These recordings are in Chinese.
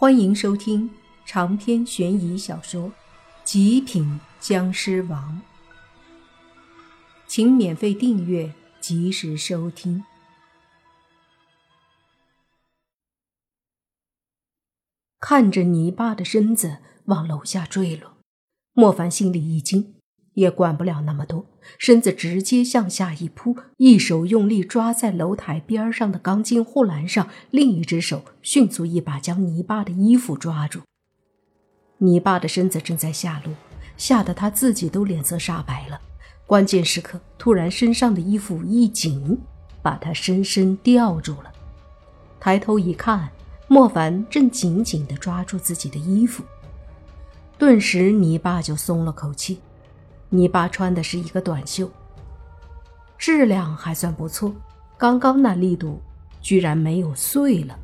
欢迎收听长篇悬疑小说《极品僵尸王》，请免费订阅，及时收听。看着泥巴的身子往楼下坠落，莫凡心里一惊。也管不了那么多，身子直接向下一扑，一手用力抓在楼台边上的钢筋护栏上，另一只手迅速一把将泥巴的衣服抓住。泥巴的身子正在下落，吓得他自己都脸色煞白了。关键时刻，突然身上的衣服一紧，把他深深吊住了。抬头一看，莫凡正紧紧地抓住自己的衣服，顿时泥巴就松了口气。泥巴穿的是一个短袖，质量还算不错。刚刚那力度居然没有碎了。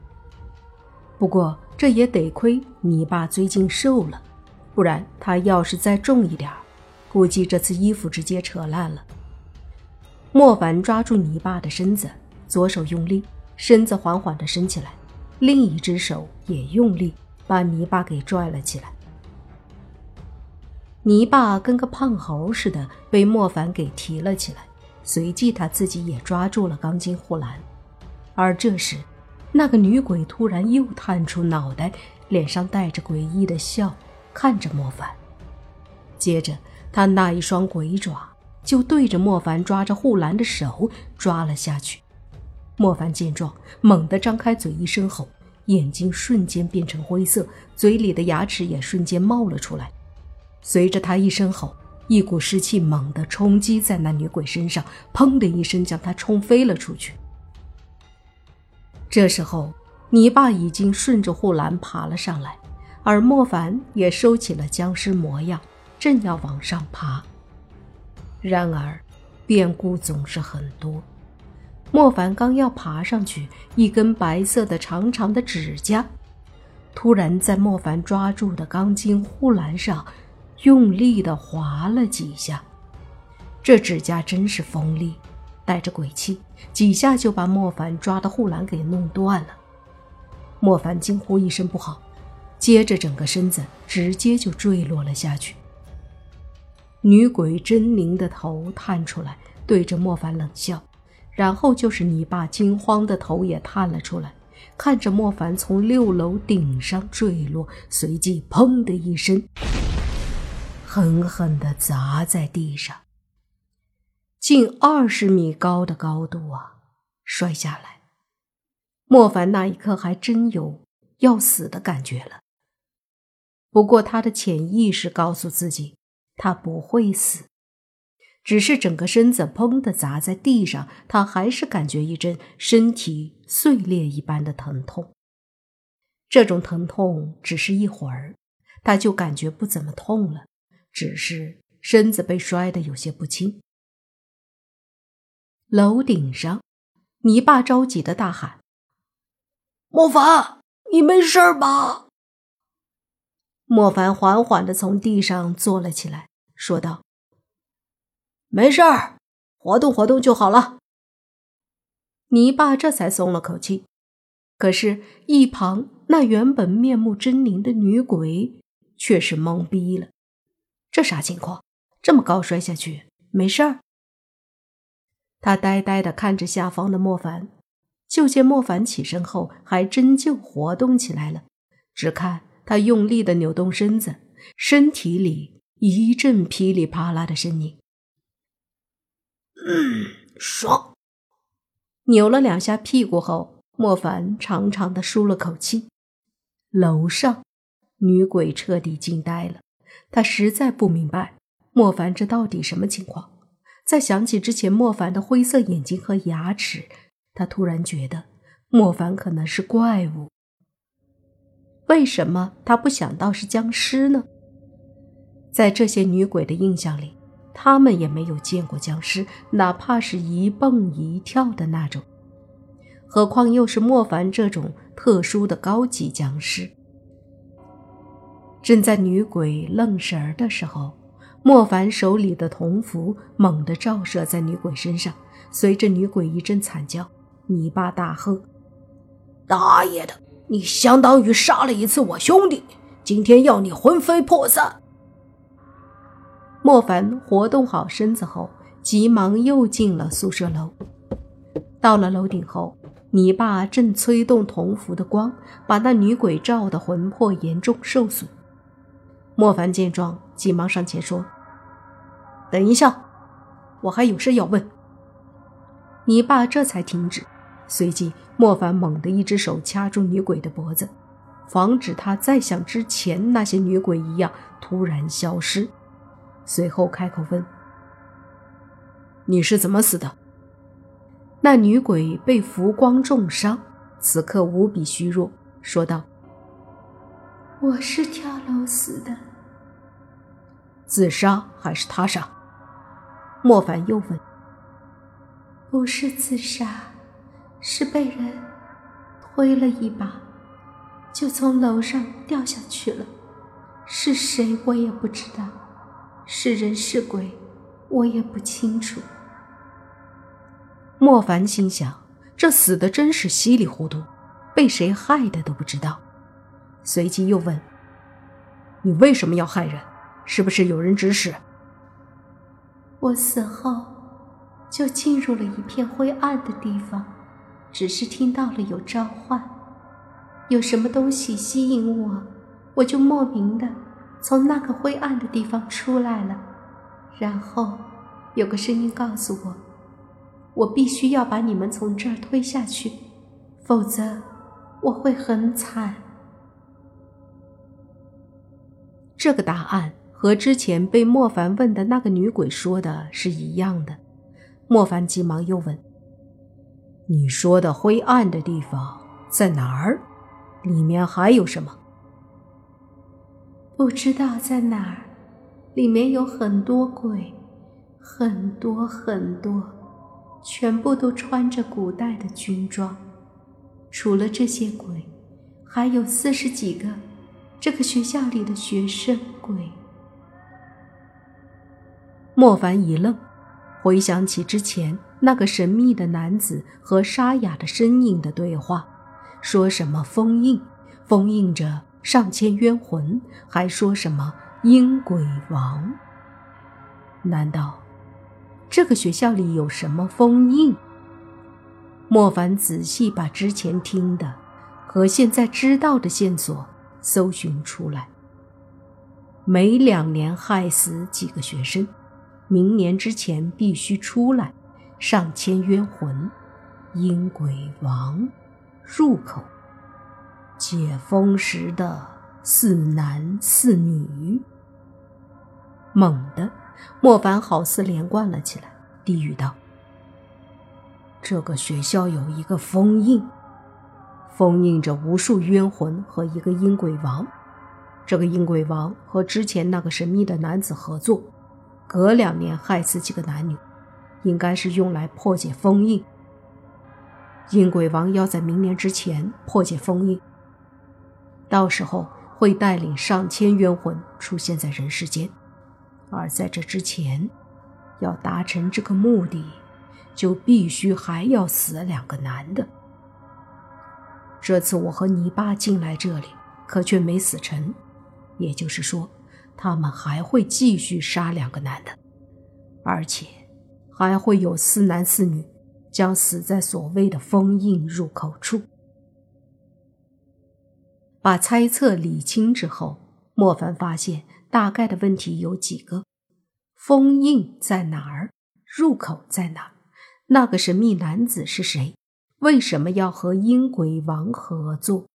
不过这也得亏泥巴最近瘦了，不然他要是再重一点估计这次衣服直接扯烂了。莫凡抓住泥巴的身子，左手用力，身子缓缓地升起来，另一只手也用力把泥巴给拽了起来。泥巴跟个胖猴似的被莫凡给提了起来，随即他自己也抓住了钢筋护栏。而这时，那个女鬼突然又探出脑袋，脸上带着诡异的笑，看着莫凡。接着，她那一双鬼爪就对着莫凡抓着护栏的手抓了下去。莫凡见状，猛地张开嘴一声吼，眼睛瞬间变成灰色，嘴里的牙齿也瞬间冒了出来。随着他一声吼，一股湿气猛地冲击在那女鬼身上，砰的一声将她冲飞了出去。这时候，泥巴已经顺着护栏爬了上来，而莫凡也收起了僵尸模样，正要往上爬。然而，变故总是很多。莫凡刚要爬上去，一根白色的长长的指甲突然在莫凡抓住的钢筋护栏上。用力的划了几下，这指甲真是锋利，带着鬼气，几下就把莫凡抓的护栏给弄断了。莫凡惊呼一声不好，接着整个身子直接就坠落了下去。女鬼狰狞的头探出来，对着莫凡冷笑，然后就是你爸惊慌的头也探了出来，看着莫凡从六楼顶上坠落，随即砰的一声。狠狠地砸在地上，近二十米高的高度啊！摔下来，莫凡那一刻还真有要死的感觉了。不过他的潜意识告诉自己，他不会死，只是整个身子砰的砸在地上，他还是感觉一阵身体碎裂一般的疼痛。这种疼痛只是一会儿，他就感觉不怎么痛了。只是身子被摔得有些不轻。楼顶上，泥巴着急的大喊：“莫凡，你没事吧？”莫凡缓缓的从地上坐了起来，说道：“没事儿，活动活动就好了。”泥巴这才松了口气。可是，一旁那原本面目狰狞的女鬼却是懵逼了。这啥情况？这么高摔下去没事儿？他呆呆的看着下方的莫凡，就见莫凡起身后还真就活动起来了。只看他用力的扭动身子，身体里一阵噼里啪啦的声音。嗯，爽！扭了两下屁股后，莫凡长长的舒了口气。楼上，女鬼彻底惊呆了。他实在不明白莫凡这到底什么情况。再想起之前莫凡的灰色眼睛和牙齿，他突然觉得莫凡可能是怪物。为什么他不想到是僵尸呢？在这些女鬼的印象里，他们也没有见过僵尸，哪怕是一蹦一跳的那种，何况又是莫凡这种特殊的高级僵尸。正在女鬼愣神儿的时候，莫凡手里的铜符猛地照射在女鬼身上，随着女鬼一阵惨叫，泥巴大喝：“大爷的，你相当于杀了一次我兄弟，今天要你魂飞魄散。莫凡活动好身子后，急忙又进了宿舍楼。到了楼顶后，泥巴正催动铜符的光，把那女鬼照得魂魄严重受损。莫凡见状，急忙上前说：“等一下，我还有事要问。”你爸这才停止。随即，莫凡猛地一只手掐住女鬼的脖子，防止她再像之前那些女鬼一样突然消失。随后开口问：“你是怎么死的？”那女鬼被浮光重伤，此刻无比虚弱，说道：“我是跳楼死的。”自杀还是他杀？莫凡又问：“不是自杀。”是被人推了一把，就从楼上掉下去了。是谁我也不知道，是人是鬼我也不清楚。莫凡心想：这死的真是稀里糊涂，被谁害的都不知道。随即又问：“你为什么要害人？是不是有人指使？”我死后就进入了一片灰暗的地方。只是听到了有召唤，有什么东西吸引我，我就莫名的从那个灰暗的地方出来了。然后有个声音告诉我，我必须要把你们从这儿推下去，否则我会很惨。这个答案和之前被莫凡问的那个女鬼说的是一样的。莫凡急忙又问。你说的灰暗的地方在哪儿？里面还有什么？不知道在哪儿。里面有很多鬼，很多很多，全部都穿着古代的军装。除了这些鬼，还有四十几个这个学校里的学生鬼。莫凡一愣，回想起之前。那个神秘的男子和沙哑的身影的对话，说什么封印，封印着上千冤魂，还说什么阴鬼王？难道这个学校里有什么封印？莫凡仔细把之前听的和现在知道的线索搜寻出来，每两年害死几个学生，明年之前必须出来。上千冤魂，阴鬼王，入口，解封时的四男四女。猛地，莫凡好似连贯了起来，低语道：“这个学校有一个封印，封印着无数冤魂和一个阴鬼王。这个阴鬼王和之前那个神秘的男子合作，隔两年害死几个男女。”应该是用来破解封印。阴鬼王要在明年之前破解封印，到时候会带领上千冤魂出现在人世间。而在这之前，要达成这个目的，就必须还要死两个男的。这次我和泥巴进来这里，可却没死成，也就是说，他们还会继续杀两个男的，而且。还会有四男四女将死在所谓的封印入口处。把猜测理清之后，莫凡发现大概的问题有几个：封印在哪儿？入口在哪儿？那个神秘男子是谁？为什么要和阴鬼王合作？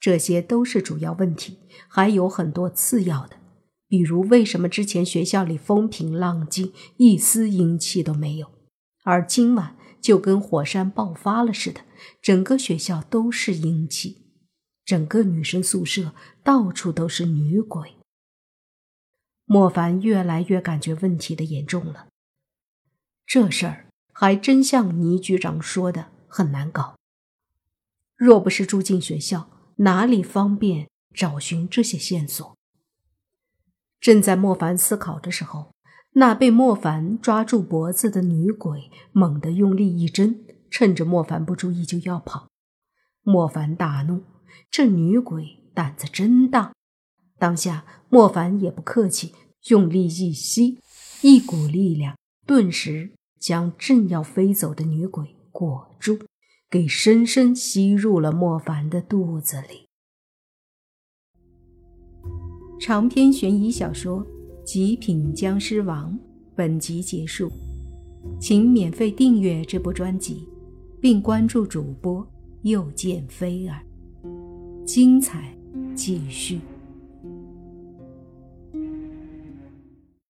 这些都是主要问题，还有很多次要的。比如，为什么之前学校里风平浪静，一丝阴气都没有，而今晚就跟火山爆发了似的，整个学校都是阴气，整个女生宿舍到处都是女鬼。莫凡越来越感觉问题的严重了，这事儿还真像倪局长说的很难搞。若不是住进学校，哪里方便找寻这些线索？正在莫凡思考的时候，那被莫凡抓住脖子的女鬼猛地用力一挣，趁着莫凡不注意就要跑。莫凡大怒，这女鬼胆子真大。当下，莫凡也不客气，用力一吸，一股力量顿时将正要飞走的女鬼裹住，给深深吸入了莫凡的肚子里。长篇悬疑小说《极品僵尸王》本集结束，请免费订阅这部专辑，并关注主播又见菲儿，精彩继续。